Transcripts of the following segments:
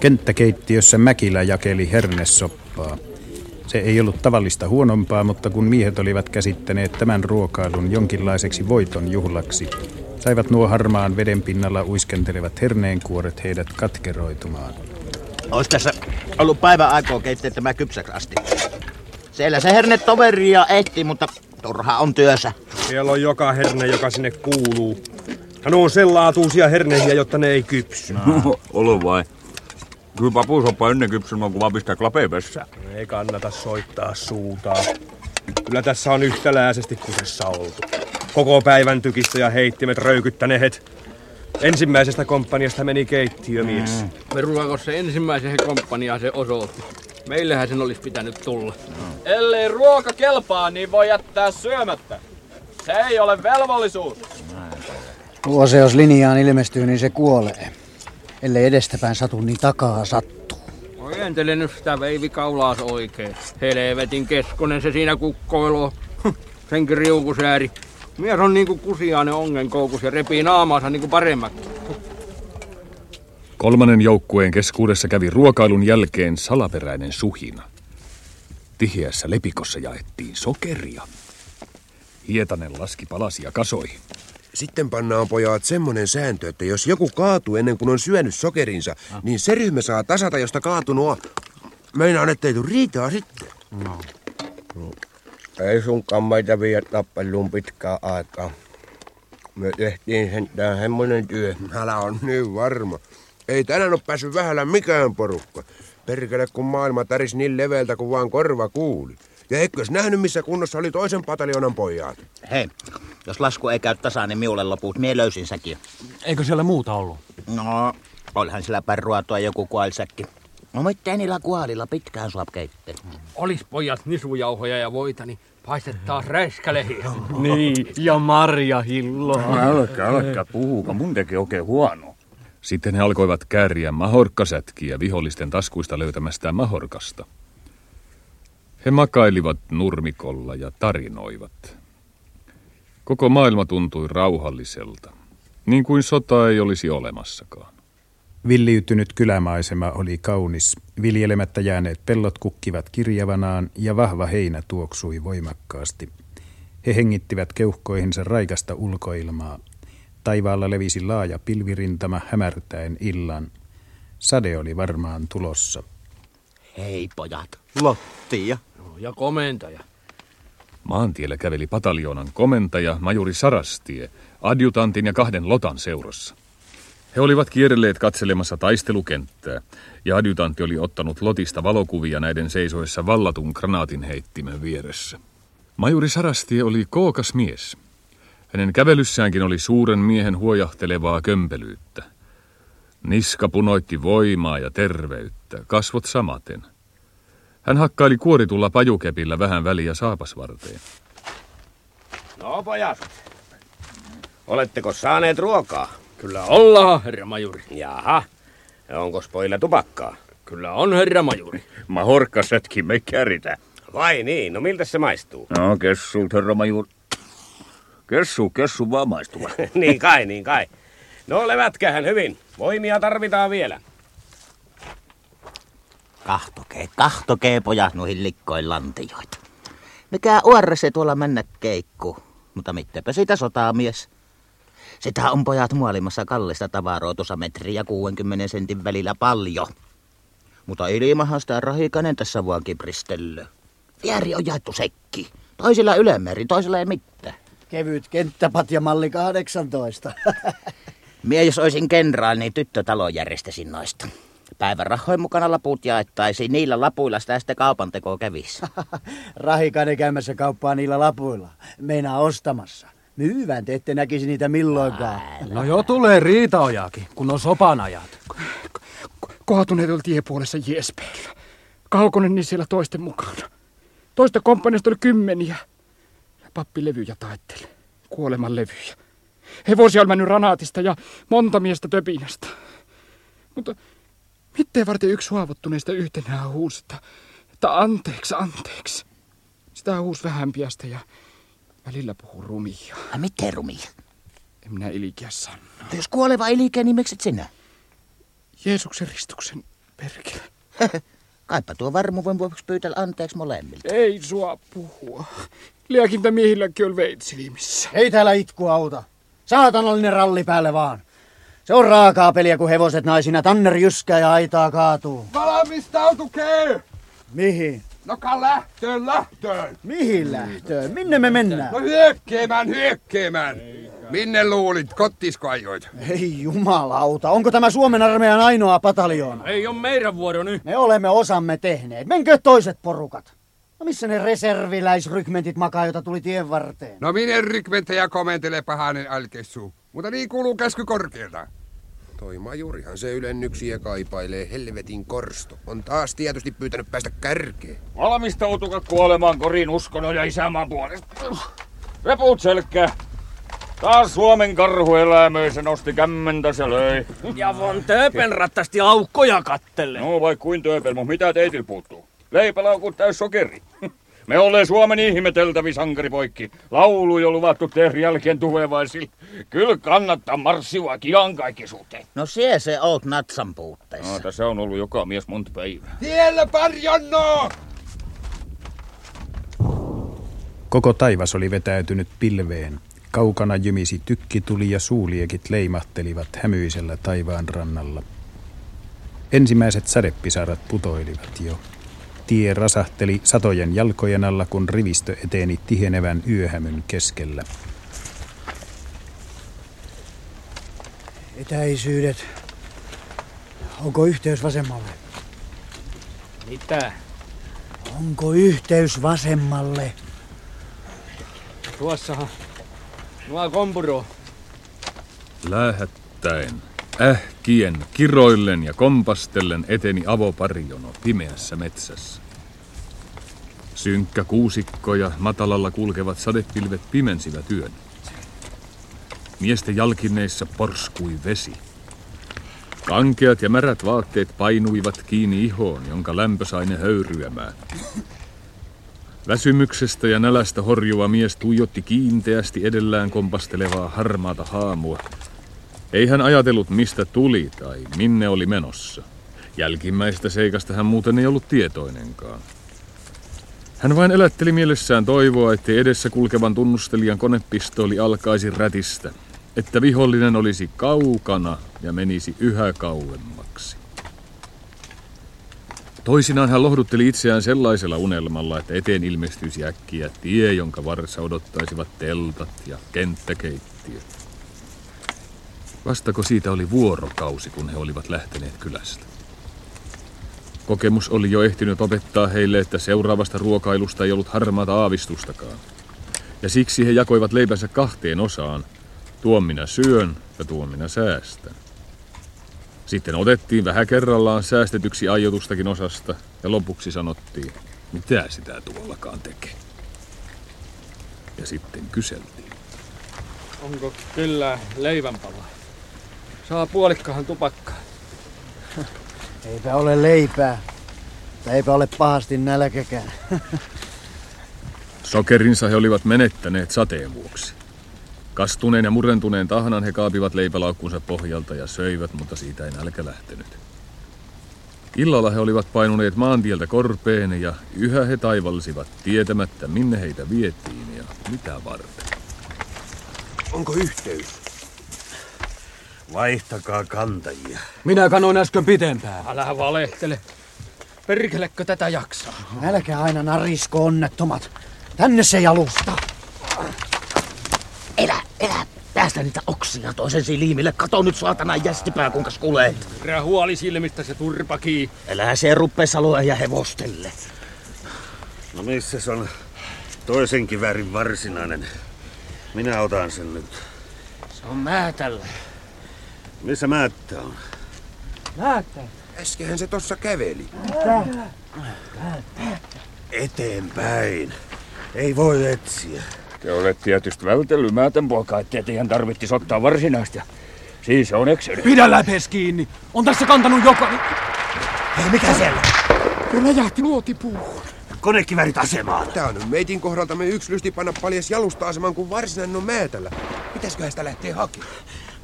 Kenttäkeittiössä Mäkilä jakeli hernesoppaa. Se ei ollut tavallista huonompaa, mutta kun miehet olivat käsittäneet tämän ruokailun jonkinlaiseksi voiton juhlaksi, saivat nuo harmaan veden pinnalla uiskentelevat herneenkuoret heidät katkeroitumaan. Ois tässä ollut päivän aikaa keittää tämä kypsäksi asti. Siellä se herne toveria ehti, mutta turha on työssä. Siellä on joka herne, joka sinne kuuluu. Ja ne on sen laatuisia hernehiä, jotta ne ei kypsy. No, olo vai. Kyllä papusoppa ennen kypsymään, kun vaan pistää klapeen vessään. Ei kannata soittaa suutaa. Kyllä tässä on yhtäläisesti kusessa oltu. Koko päivän tykistä ja heittimet röykyttäneet. Ensimmäisestä komppaniasta meni keittiömies. Mm. Peruako se ensimmäisen komppania se osoitti. Meillähän sen olisi pitänyt tulla. No. Ellei ruoka kelpaa, niin voi jättää syömättä. Se ei ole velvollisuus. Tuose, jos linjaan ilmestyy, niin se kuolee. Ellei edestäpäin satu, niin takaa sattuu. Ojentele nyt sitä veivikaulaas oikein. Helvetin keskonen se siinä kukkoiloo. Sen riukusääri. Mies on niinku kusiainen ongenkoukus ja repii naamaansa niinku paremmaksi. Kolmannen joukkueen keskuudessa kävi ruokailun jälkeen salaperäinen suhina. Tiheässä lepikossa jaettiin sokeria. Hietanen laski palasia kasoihin. Sitten pannaan pojat semmonen sääntö, että jos joku kaatuu ennen kuin on syönyt sokerinsa, ah. niin se ryhmä saa tasata, josta kaatunut Meinaan, ettei tuu riitaa sitten. No. no. Ei sunkaan meitä viedä tappeluun pitkään aikaa. Me tehtiin sentään semmonen työ. Älä on niin varma. Ei tänään ole päässyt vähällä mikään porukka. Perkele, kun maailma täris niin leveltä kuin vaan korva kuuli. Ja eikös nähnyt, missä kunnossa oli toisen pataljonan pojat? Hei, jos lasku ei käy tasaan, niin miulle loput. Mie löysin säkin. Eikö siellä muuta ollut? No, olihan sillä pärruatua joku kuailsäkki. No mitään niillä kuolilla pitkään suap keitte. Olis pojat nisujauhoja ja voita, niin paistettaa räiskälehiä. niin, ja marja hilloa. Älkää, älkää puhuka, mun tekee oikein huono. Sitten he alkoivat kääriä mahorkkasätkiä vihollisten taskuista löytämästään mahorkasta. He makailivat nurmikolla ja tarinoivat. Koko maailma tuntui rauhalliselta, niin kuin sota ei olisi olemassakaan. Villiytynyt kylämaisema oli kaunis, viljelemättä jääneet pellot kukkivat kirjavanaan ja vahva heinä tuoksui voimakkaasti. He hengittivät keuhkoihinsa raikasta ulkoilmaa. Taivaalla levisi laaja pilvirintama hämärtäen illan. Sade oli varmaan tulossa. Hei pojat, Lottia. Ja komentaja. Maantiellä käveli pataljoonan komentaja, majuri Sarastie, adjutantin ja kahden lotan seurassa. He olivat kierrelleet katselemassa taistelukenttää, ja adjutantti oli ottanut lotista valokuvia näiden seisoessa vallatun granaatin heittimen vieressä. Majuri Sarastie oli kookas mies. Hänen kävelyssäänkin oli suuren miehen huojahtelevaa kömpelyyttä. Niska punoitti voimaa ja terveyttä, kasvot samaten. Hän hakkaili kuoritulla pajukepillä vähän väliä saapasvarteen. No pojat, oletteko saaneet ruokaa? Kyllä ollaan, herra majuri. Jaha, onko pojilla tupakkaa? Kyllä on, herra majuri. Mahorkkasetkin me käritä. Vai niin, no miltä se maistuu? No, kessult, herra majuri. Kessu, kessu vaan maistuva. niin kai, niin kai. No levätkähän hyvin. Voimia tarvitaan vielä. Kahtokee, kahtokee pojat noihin likkoin lantioita. Mikä uorre se tuolla mennä keikku. Mutta mittepä sitä sotamies. Sitä on pojat muolimassa kallista tavaroa tuossa metriä 60 sentin välillä paljon. Mutta ilmahan sitä rahikainen tässä vaan kipristellö. Vieri on jaettu sekki. Toisilla ylemmeri, toisilla ei mitään. Kevyt kenttäpatjamalli 18. Mie jos olisin kenraali, niin tyttötalo järjestäisin noista. Päivän rahojen mukana laput jaettaisiin. Niillä lapuilla sitä sitten kaupanteko kävisi. Rahikainen käymässä kauppaa niillä lapuilla. Meinaa ostamassa. Myyvän te ette näkisi niitä milloinkaan. No jo tulee riitaojakin, kun on sopanajat. Kaatuneet oli tiepuolessa Jespeellä. Kaukonen niin siellä toisten mukana. Toista komppaniasta oli kymmeniä. Ja pappi levyjä taitteli. Kuoleman levyjä. Hevosia oli mennyt ranaatista ja monta miestä töpinästä. Mutta miten varten yksi huovuttuneista yhtenään huusi, että, että anteeksi, anteeksi. Sitä huusi vähempiästä ja välillä puhuu rumia. Ja miten rumia? En minä ilkeä sanoa. No jos kuoleva ilkeä, niin miksi sinä? Jeesuksen ristuksen perkele. Kaipa tuo varmuuden vuoksi pyytää anteeksi molemmilta. Ei sua puhua. Liakinta miehilläkin on veitsilimissä. Ei täällä itku auta. Saatanallinen ralli päälle vaan. Se on raakaa peliä, kun hevoset naisina tanner jyskää ja aitaa kaatuu. Valmistautukee! Mihin? No ka lähtöön, lähtöön! Mihin lähtöön? Minne me mennään? No hyökkeemään, hyökkeemään! Minne luulit, kottisko ajoit? Ei jumalauta, onko tämä Suomen armeijan ainoa pataljoona? Ei on meidän vuoro nyt. Me olemme osamme tehneet. Menkö toiset porukat? No missä ne reserviläisrykmentit makaa, joita tuli tien varteen? No minä rykmenttejä komentele pahanen alkessu. Mutta niin kuuluu käsky korkealta. Toi majurihan se ylennyksiä kaipailee, helvetin korsto. On taas tietysti pyytänyt päästä kärkeen. Valmistautukat kuolemaan korin uskonnon ja isämaan puolesta. Reput selkää. Taas Suomen karhu elämöisen nosti kämmentä se löi. Ja von Töpel rattasti aukkoja kattelle. No vai kuin Töpel, mutta mitä teitil puuttuu? Leipälaukut täys sokeri. Me olemme Suomen ihmeteltävi sankaripoikki. Laulu jo luvattu tehdä jälkeen tulevaisille. Kyllä kannattaa marssiua kiankaikkisuuteen. No sie se oot natsan puutteessa. No, tässä on ollut joka mies monta päivää. Tiellä parjonno! Koko taivas oli vetäytynyt pilveen. Kaukana jymisi tykkituli ja suuliekit leimahtelivat hämyisellä taivaan rannalla. Ensimmäiset sadepisarat putoilivat jo. Tie rasahteli satojen jalkojen alla, kun rivistö eteni tihenevän yöhämyn keskellä. Etäisyydet. Onko yhteys vasemmalle? Mitä? Onko yhteys vasemmalle? Tuossahan. Nuo kompuro. Lähettäen, ähkien, kiroillen ja kompastellen eteni avoparjono pimeässä metsässä. Synkkä kuusikko ja matalalla kulkevat sadepilvet pimensivät yön. Miesten jalkineissa porskui vesi. Kankeat ja märät vaatteet painuivat kiinni ihoon, jonka lämpö sai ne höyryämään. Väsymyksestä ja nälästä horjuva mies tuijotti kiinteästi edellään kompastelevaa harmaata haamua. Ei hän ajatellut, mistä tuli tai minne oli menossa. Jälkimmäistä seikasta hän muuten ei ollut tietoinenkaan. Hän vain elätteli mielessään toivoa, ettei edessä kulkevan tunnustelijan konepistooli alkaisi rätistä, että vihollinen olisi kaukana ja menisi yhä kauemmaksi. Toisinaan hän lohdutteli itseään sellaisella unelmalla, että eteen ilmestyisi äkkiä tie, jonka varressa odottaisivat teltat ja kenttäkeittiöt. Vastako siitä oli vuorokausi, kun he olivat lähteneet kylästä. Kokemus oli jo ehtinyt opettaa heille, että seuraavasta ruokailusta ei ollut harmaata aavistustakaan. Ja siksi he jakoivat leipänsä kahteen osaan. Tuon minä syön ja tuon minä säästän. Sitten otettiin vähän kerrallaan säästetyksi aiotustakin osasta ja lopuksi sanottiin, mitä sitä tuollakaan tekee. Ja sitten kyseltiin. Onko kyllä leivänpala? Saa puolikkahan tupakkaa. Eipä ole leipää. Tai eipä ole pahasti nälkäkään. Sokerinsa he olivat menettäneet sateen vuoksi. Kastuneen ja murentuneen tahnan he kaapivat leipälaukkunsa pohjalta ja söivät, mutta siitä ei nälkä lähtenyt. Illalla he olivat painuneet maantieltä korpeen ja yhä he taivalsivat tietämättä minne heitä vietiin ja mitä varten. Onko yhteys? Vaihtakaa kantajia. Minä kanoin äsken pitempään. Älä valehtele. Perkelekö tätä jaksaa? Älkää aina narisko onnettomat. Tänne se jalusta. Elä, elä. Päästä niitä oksia toisen silmille. Kato nyt saatana jästipää, kuinka skuleet. Pidä huoli silmistä se turpakii. Älä se ruppe saloa ja hevostelle. No missä se on toisen kivärin varsinainen? Minä otan sen nyt. Se on määtällä. Missä määttä on? Määttä? Äskehän se tossa käveli. Eteenpäin. Ei voi etsiä. Te olette tietysti vältellyt määtän poika, ettei teidän tarvittis ottaa varsinaista. Siis on eksynyt. Pidä läpes kiinni. On tässä kantanut joka... Hei, mikä siellä? Jo läjähti luotipuuhun. Konekivärit asemaan. Tää on meitin kohdaltamme yksi lysti panna paljas jalusta-aseman kuin varsinainen on määtällä. Pitäisköhän sitä lähteä hakemaan?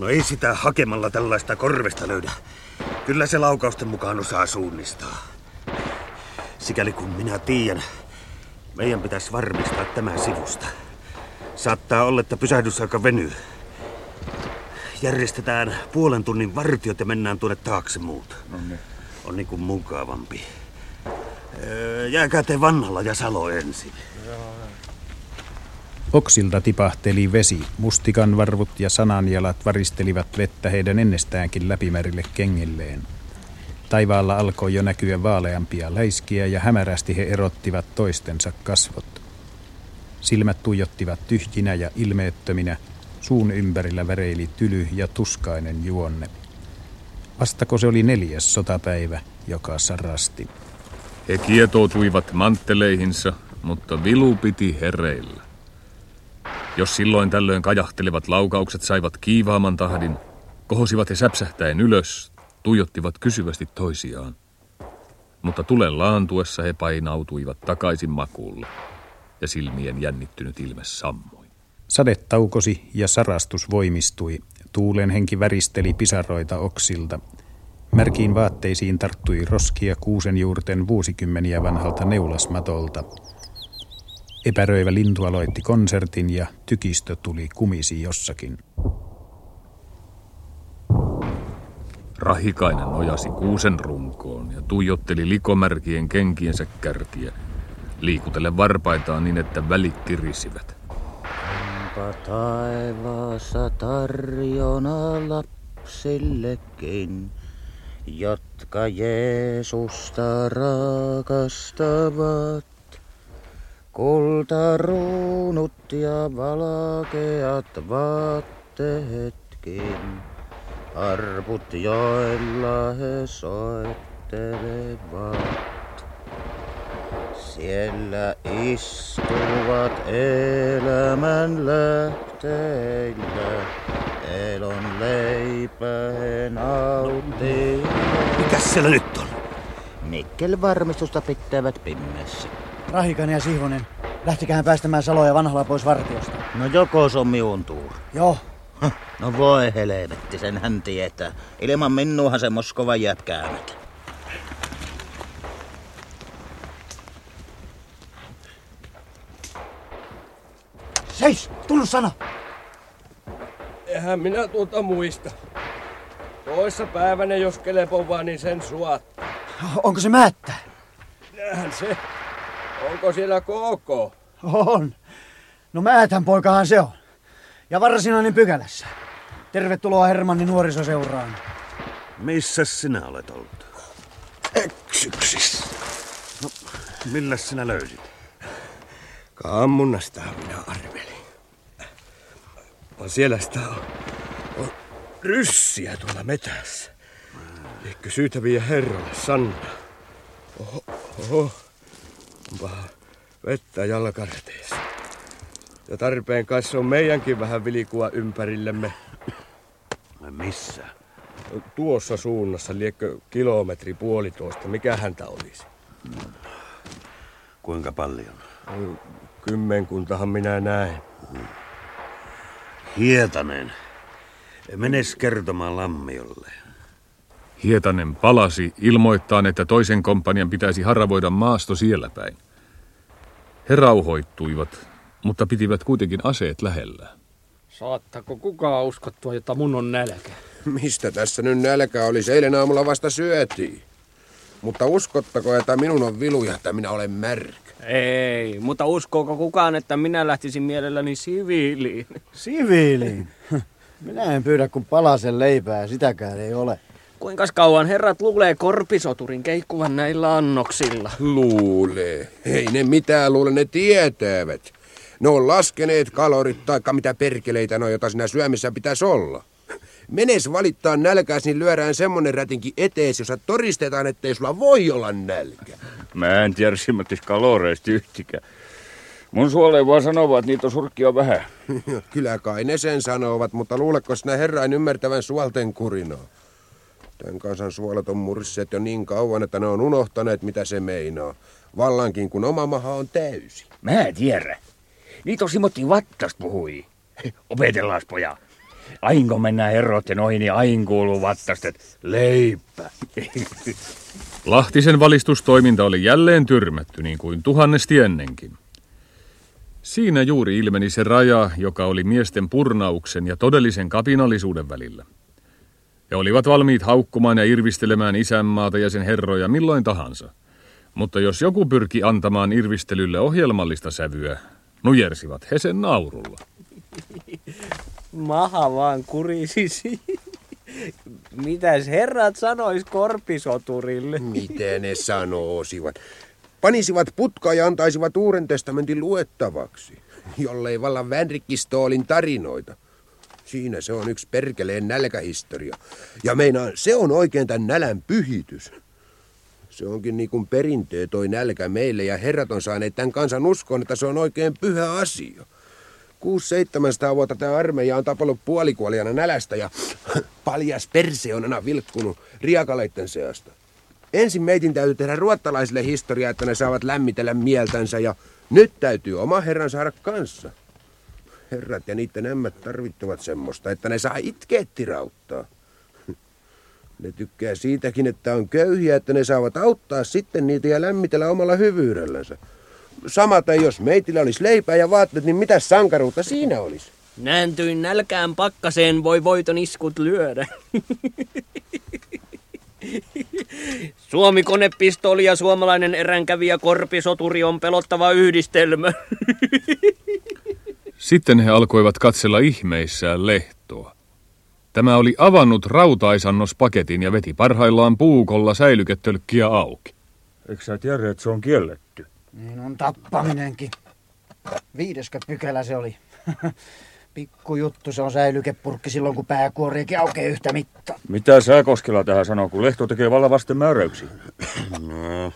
No ei sitä hakemalla tällaista korvesta löydä. Kyllä se laukausten mukaan osaa suunnistaa. Sikäli kun minä tiedän, meidän pitäisi varmistaa tämä sivusta. Saattaa olla, että pysähdysaika venyy. Järjestetään puolen tunnin vartiot ja mennään tuonne taakse muut. No niin. On niin kuin mukavampi. Öö, jääkää te Vannalla ja Salo ensin. Oksilta tipahteli vesi, mustikan varvut ja sananjalat varistelivat vettä heidän ennestäänkin läpimärille kengilleen. Taivaalla alkoi jo näkyä vaaleampia läiskiä ja hämärästi he erottivat toistensa kasvot. Silmät tuijottivat tyhjinä ja ilmeettöminä, suun ympärillä väreili tyly ja tuskainen juonne. Vastako se oli neljäs sotapäivä, joka sarasti. He kietoutuivat mantteleihinsa, mutta vilu piti hereillä. Jos silloin tällöin kajahtelevat laukaukset saivat kiivaamman tahdin, kohosivat he säpsähtäen ylös, tuijottivat kysyvästi toisiaan. Mutta tulen laantuessa he painautuivat takaisin makuulle, ja silmien jännittynyt ilme sammui. Sade taukosi ja sarastus voimistui. Tuulen henki väristeli pisaroita oksilta. Märkiin vaatteisiin tarttui roskia kuusen juurten vuosikymmeniä vanhalta neulasmatolta. Epäröivä lintu aloitti konsertin ja tykistö tuli kumisi jossakin. Rahikainen nojasi kuusen runkoon ja tuijotteli likomärkien kenkiensä kärkiä, liikutelle varpaitaan niin, että välit kirisivät. Onpa taivaassa tarjona lapsillekin, jotka Jeesusta rakastavat. Kultaruunut ja valkeat vaatteetkin, arput joilla he soittelevat. Siellä istuvat elämän lähteillä, elon leipä he nauttivat. Mikäs siellä nyt on? Mikkel varmistusta pitävät pimeässä. Rahikainen ja Sihvonen, lähtiköhän päästämään Saloja vanhalla pois vartiosta. No joko se on minun tuur. Joo. No voi helvetti, sen hän tietää. Ilman minuahan se Moskova jätkäämätä. Seis! Tunnu sana! Eihän minä tuota muista. Toissa päivänä, jos kelepon vaan, niin sen suat. Onko se määttä? Nähän se. Onko siellä koko? On. No määtän poikahan se on. Ja varsinainen pykälässä. Tervetuloa Hermanni nuorisoseuraan. Missä sinä olet ollut? Eksyksissä. No, millä sinä löysit? Kammunnasta minä arvelin. On siellä sitä on, on ryssiä tuolla metässä. Liekö syytä viedä herralle Sanna? Oho, oho. Onpa vettä jalkareteissa. Ja tarpeen kanssa on meidänkin vähän vilikua ympärillemme. Missä? Tuossa suunnassa liekkö kilometri puolitoista. Mikä häntä olisi? Kuinka paljon? Kymmenkuntahan minä näen. Hietanen. Menes kertomaan Lammiolle. Hietanen palasi ilmoittaan, että toisen kompanian pitäisi haravoida maasto siellä päin. He rauhoittuivat, mutta pitivät kuitenkin aseet lähellä. Saattako kukaan uskottua, että mun on nälkä? Mistä tässä nyt nälkä olisi? Eilen aamulla vasta syötiin. Mutta uskottako, että minun on viluja, että minä olen märkä? Ei, mutta uskooko kukaan, että minä lähtisin mielelläni siviiliin? Siviiliin? Minä en pyydä kuin palasen leipää, sitäkään ei ole. Kuinka kauan herrat luulee korpisoturin keikkuvan näillä annoksilla? Luulee. Ei ne mitään luule, ne tietävät. Ne on laskeneet kalorit taikka mitä perkeleitä no, jota siinä syömissä pitäisi olla. Menes valittaa nälkääs, niin lyödään semmonen rätinki etees, jossa todistetaan, ettei sulla voi olla nälkä. Mä en tiedä simmattis kaloreista yhtikään. Mun suoleen vaan sanovat, että niitä on surkkia vähän. Kyllä kai ne sen sanovat, mutta luuleko sinä herrain ymmärtävän suolten kurinaa? Tämän kansan suolet on murisseet jo niin kauan, että ne on unohtaneet, mitä se meinaa. Vallankin, kun oma maha on täysi. Mä tiedän. Niitä on Simotti Vattast puhui. Opetellaas poja. Ainko mennä herrotten ohi, niin ain kuuluu vattastet leipä. Lahtisen valistustoiminta oli jälleen tyrmätty niin kuin tuhannesti ennenkin. Siinä juuri ilmeni se raja, joka oli miesten purnauksen ja todellisen kapinallisuuden välillä. He olivat valmiit haukkumaan ja irvistelemään isänmaata ja sen herroja milloin tahansa. Mutta jos joku pyrki antamaan irvistelylle ohjelmallista sävyä, nujersivat he sen naurulla. Maha vaan kurisisi. Mitäs herrat sanois korpisoturille? Miten ne sanoisivat? Panisivat putkaa ja antaisivat Uuden testamentin luettavaksi, jollei vallan Vänrikkistoolin tarinoita. Siinä se on yksi perkeleen nälkähistoria. Ja meinaan, se on oikein tämän nälän pyhitys. Se onkin niin kuin perintöä toi nälkä meille ja herrat on saaneet tämän kansan uskon, että se on oikein pyhä asia. 6-700 vuotta tämä armeija on tapellut puolikuoliana nälästä ja paljas perse on aina vilkkunut riakaleitten seasta. Ensin meitin täytyy tehdä ruottalaisille historiaa, että ne saavat lämmitellä mieltänsä ja nyt täytyy oma herran saada kanssa. Herrat ja niiden ämmät tarvittavat semmoista, että ne saa itkeä tirauttaa. Ne tykkää siitäkin, että on köyhiä, että ne saavat auttaa sitten niitä ja lämmitellä omalla hyvyydellänsä. Samata, jos meitillä olisi leipää ja vaatteet, niin mitä sankaruutta siinä olisi? Nääntyin nälkään pakkaseen, voi voiton iskut lyödä. Suomi konepistooli ja suomalainen eränkävijä korpisoturi on pelottava yhdistelmä. Sitten he alkoivat katsella ihmeissään lehtoa. Tämä oli avannut rautaisannospaketin ja veti parhaillaan puukolla säilyketölkkiä auki. Eikö sä tiedä, että se on kielletty? Niin on tappaminenkin. Viideskö pykälä se oli? Pikku juttu, se on säilykepurkki silloin, kun pääkuoriakin aukeaa yhtä mittaa. Mitä sä Koskela tähän sanoo, kun Lehto tekee vallan vasten määräyksiä? No,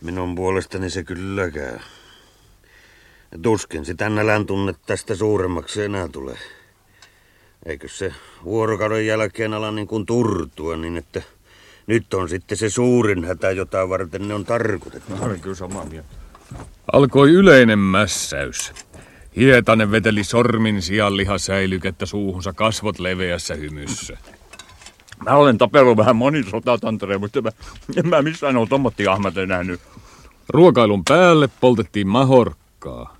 minun puolestani se kyllä käy. Tuskin sitä nälän tunne tästä suuremmaksi enää tulee. Eikö se vuorokauden jälkeen ala niin kuin turtua niin, että nyt on sitten se suurin hätä, jota varten ne on tarkoitettu. Olen kyllä samaa mieltä. Alkoi yleinen mässäys. Hietanen veteli sormin sianlihasäilykettä suuhunsa kasvot leveässä hymyssä. Mä olen tapellut vähän moni sotatantareen, mutta mä, en mä missään ole tommottiahmat nähnyt. Ruokailun päälle poltettiin mahorkkaa.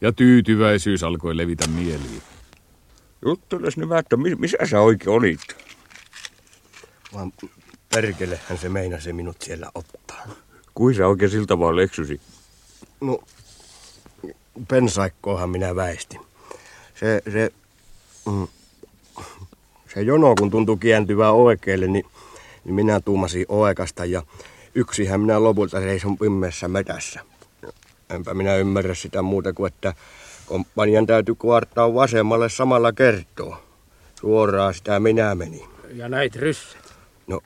Ja tyytyväisyys alkoi levitä mieliin. Jutteles nyt vähän, että missä sä oikein olit? Vaan perkelehän se meinasi minut siellä ottaa. Kuin sä oikein siltä vaan leksysi? No, pensaikkoahan minä väistin. Se, se, mm, se jono kun tuntui kääntyvää oikealle, niin, niin minä tuumasin oekasta ja yksihän minä lopulta seison pimeässä metässä. Enpä minä ymmärrä sitä muuta kuin, että komppanian täytyy kuartaa vasemmalle samalla kertoa. Suoraan sitä minä menin. Ja näit ryssät. No,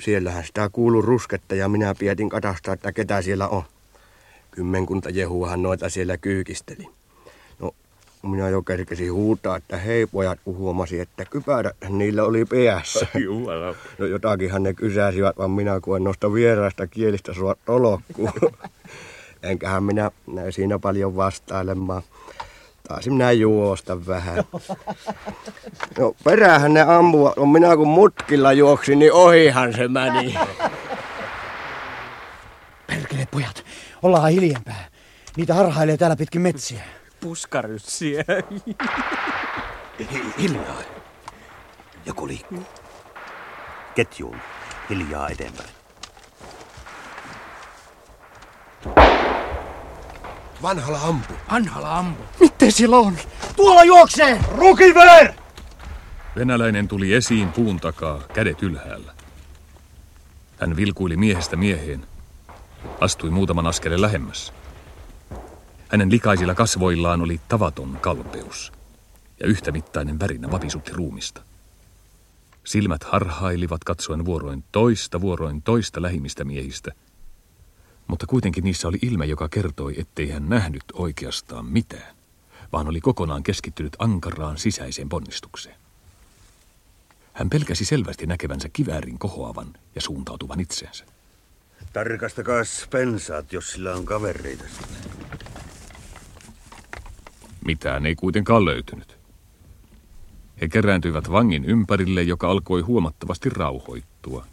siellähän sitä kuuluu rusketta ja minä pietin katasta, että ketä siellä on. Kymmenkunta jehuahan noita siellä kyykisteli. No, minä jo kerkesin huutaa, että hei pojat, kun huomasin, että kypärä niillä oli päässä. Jumala. No jotakinhan ne kysäsivät, vaan minä kun en noista vieraista kielistä sua tolokkuun. Enköhän minä siinä paljon vastailemaan. Taisin minä juosta vähän. No perähän ne ammua. No minä kun mutkilla juoksin, niin ohihan se meni. Perkele pojat, ollaan hiljempää. Niitä harhailee täällä pitkin metsiä. Puskaryssiä. Hiljaa. Joku liikkuu. Ketjuun. Hiljaa eteenpäin. Vanhala ampu. Vanhala ampu. Mitä siellä on? Tuolla juoksee! Rukiver! Venäläinen tuli esiin puun takaa, kädet ylhäällä. Hän vilkuili miehestä mieheen. Astui muutaman askeleen lähemmäs. Hänen likaisilla kasvoillaan oli tavaton kalpeus. Ja yhtä mittainen värinä vapisutti ruumista. Silmät harhailivat katsoen vuoroin toista, vuoroin toista lähimistä miehistä. Mutta kuitenkin niissä oli ilme, joka kertoi, ettei hän nähnyt oikeastaan mitään, vaan oli kokonaan keskittynyt ankaraan sisäiseen ponnistukseen. Hän pelkäsi selvästi näkevänsä kiväärin kohoavan ja suuntautuvan itseensä. Tarkastakaa pensaat, jos sillä on kavereita. siinä. Mitään ei kuitenkaan löytynyt. He kerääntyivät vangin ympärille, joka alkoi huomattavasti rauhoittua.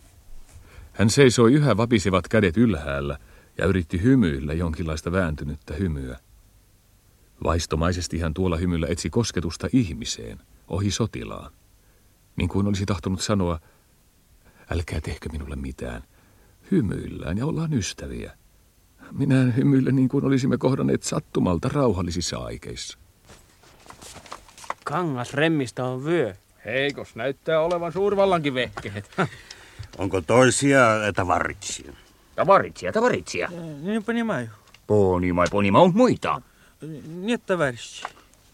Hän seisoi yhä vapisevat kädet ylhäällä ja yritti hymyillä jonkinlaista vääntynyttä hymyä. Vaistomaisesti hän tuolla hymyllä etsi kosketusta ihmiseen, ohi sotilaan. Niin kuin olisi tahtonut sanoa, älkää tehkö minulle mitään. Hymyillään ja ollaan ystäviä. Minä hymyillä niin kuin olisimme kohdanneet sattumalta rauhallisissa aikeissa. Kangas remmistä on vyö. Heikos näyttää olevan suurvallankin vehkeet. Onko toisia tavaritsia? Tavaritsia, tavaritsia. Не понимаю. Понимай, понимай, on muita. Нет, товарищ.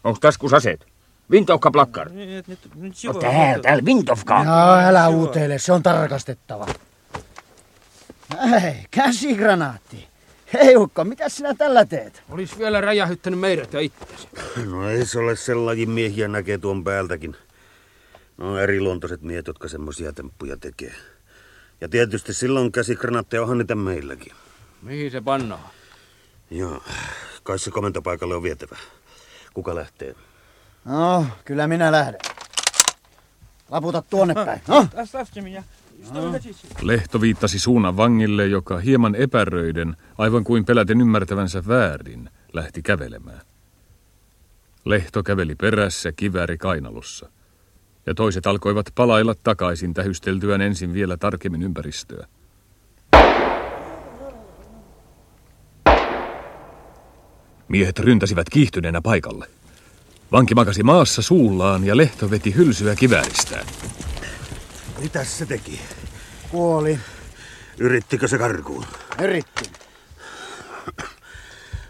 Onko taskus aseet? Vintovka plakkar. Нет, нет, ничего. No täällä, täällä Vintovka. Jaa, älä uutele, se on tarkastettava. Hei, käsigranaatti. Hei Ukko, mitä sinä tällä teet? Olis vielä räjähyttänyt meidät ja itsesi. No ei se ole sellainen miehiä näkee tuon päältäkin. No eriluontoiset miehet, jotka semmoisia temppuja tekee. Ja tietysti silloin käsikranaatteja onhan niitä meilläkin. Mihin se pannaan? Joo, kai se komentopaikalle on vietävä. Kuka lähtee? No, kyllä minä lähden. Laputa tuonne päin. No. Lehto viittasi suunnan vangille, joka hieman epäröiden, aivan kuin peläten ymmärtävänsä väärin, lähti kävelemään. Lehto käveli perässä kiväri kainalussa ja toiset alkoivat palailla takaisin tähysteltyään ensin vielä tarkemmin ympäristöä. Miehet ryntäsivät kiihtyneenä paikalle. Vanki makasi maassa suullaan ja Lehto veti hylsyä kivääristään. Mitäs se teki? Kuoli. Yrittikö se karkuun? Yritti.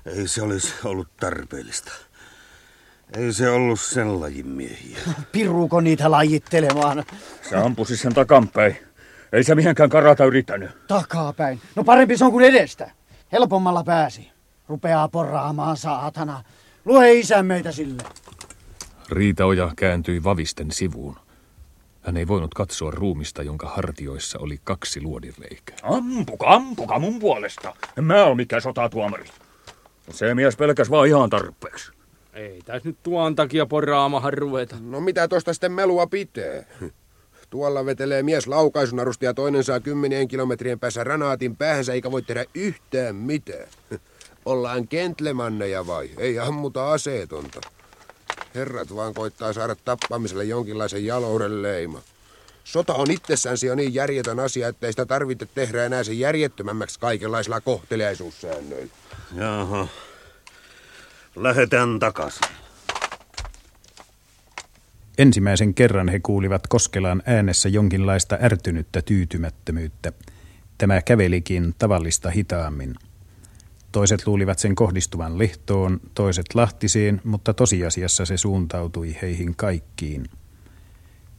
Ei se olisi ollut tarpeellista. Ei se ollut sen lajin miehiä. Piruuko niitä lajittelemaan? Se ampusi sen takanpäin. Ei se mihinkään karata yrittänyt. Takapäin. No parempi se on kuin edestä. Helpommalla pääsi. Rupeaa porraamaan saatana. Lue isän meitä sille. Riitaoja kääntyi vavisten sivuun. Hän ei voinut katsoa ruumista, jonka hartioissa oli kaksi luodinreikää. Ampuka, ampuka mun puolesta. En mä ole mikään sotatuomari. Se mies pelkäs vaan ihan tarpeeksi. Ei tässä nyt tuon takia poraamahan ruveta. No mitä tosta sitten melua pitää? Tuolla vetelee mies laukaisunarusta ja toinen saa kymmenien kilometrien päässä ranaatin päähänsä eikä voi tehdä yhtään mitään. Ollaan kentlemanneja vai? Ei ammuta aseetonta. Herrat vaan koittaa saada tappamiselle jonkinlaisen jalouden leima. Sota on itsessään jo niin järjetön asia, ettei sitä tarvitse tehdä enää sen järjettömämmäksi kaikenlaisilla kohteliaisuussäännöillä. Jaha. Lähetään takaisin. Ensimmäisen kerran he kuulivat Koskelan äänessä jonkinlaista ärtynyttä tyytymättömyyttä. Tämä kävelikin tavallista hitaammin. Toiset luulivat sen kohdistuvan lehtoon, toiset lahtiseen, mutta tosiasiassa se suuntautui heihin kaikkiin.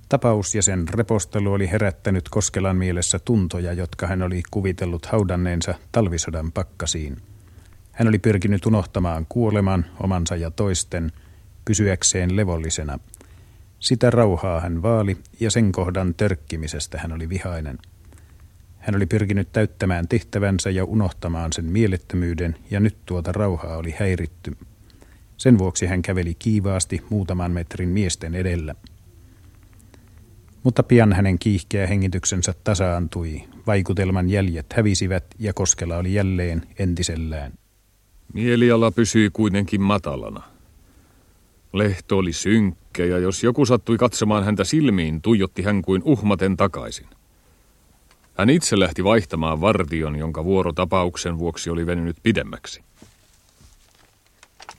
Tapaus ja sen repostelu oli herättänyt Koskelan mielessä tuntoja, jotka hän oli kuvitellut haudanneensa talvisodan pakkasiin. Hän oli pyrkinyt unohtamaan kuoleman, omansa ja toisten, pysyäkseen levollisena. Sitä rauhaa hän vaali ja sen kohdan törkkimisestä hän oli vihainen. Hän oli pyrkinyt täyttämään tehtävänsä ja unohtamaan sen mielettömyyden, ja nyt tuota rauhaa oli häiritty. Sen vuoksi hän käveli kiivaasti muutaman metrin miesten edellä. Mutta pian hänen kiihkeä hengityksensä tasaantui, vaikutelman jäljet hävisivät ja Koskela oli jälleen entisellään. Mieliala pysyi kuitenkin matalana. Lehto oli synkkä ja jos joku sattui katsomaan häntä silmiin, tuijotti hän kuin uhmaten takaisin. Hän itse lähti vaihtamaan vartion, jonka vuoro tapauksen vuoksi oli venynyt pidemmäksi.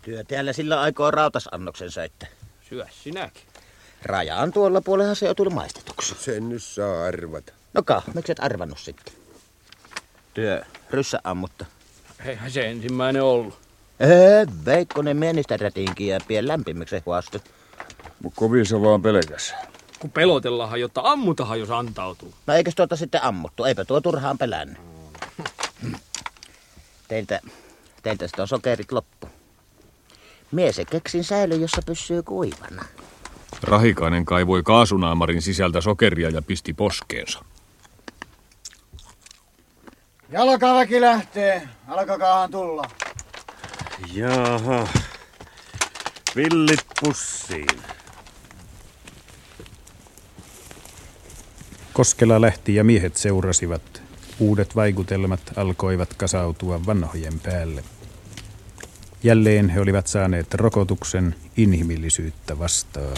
Työ täällä sillä aikaa rautasannoksen söitte. Syö sinäkin. Rajaan tuolla puolella se on tullut maistetuksi. Sen nyt saa arvata. No ka, miksi et arvannut sitten? Työ, ryssä ammutta. Eihän se ensimmäinen ollut. Ee, Veikkonen menistä rätinkin ja pien lämpimmäksi huostu. Mut kovin se vaan pelkäs. Kun pelotellaanhan, jotta ammutahan, jos antautuu. No eikös tuota sitten ammuttu? Eipä tuo turhaan pelännyt. Teiltä, teiltä sitten on sokerit loppu. Mies se keksin säily, jossa pysyy kuivana. Rahikainen kaivoi kaasunaamarin sisältä sokeria ja pisti poskeensa. Jalkaväki lähtee. Alkakaahan tulla. Jaha. Villit pussiin. Koskela lähti ja miehet seurasivat. Uudet vaikutelmat alkoivat kasautua vanhojen päälle. Jälleen he olivat saaneet rokotuksen inhimillisyyttä vastaan.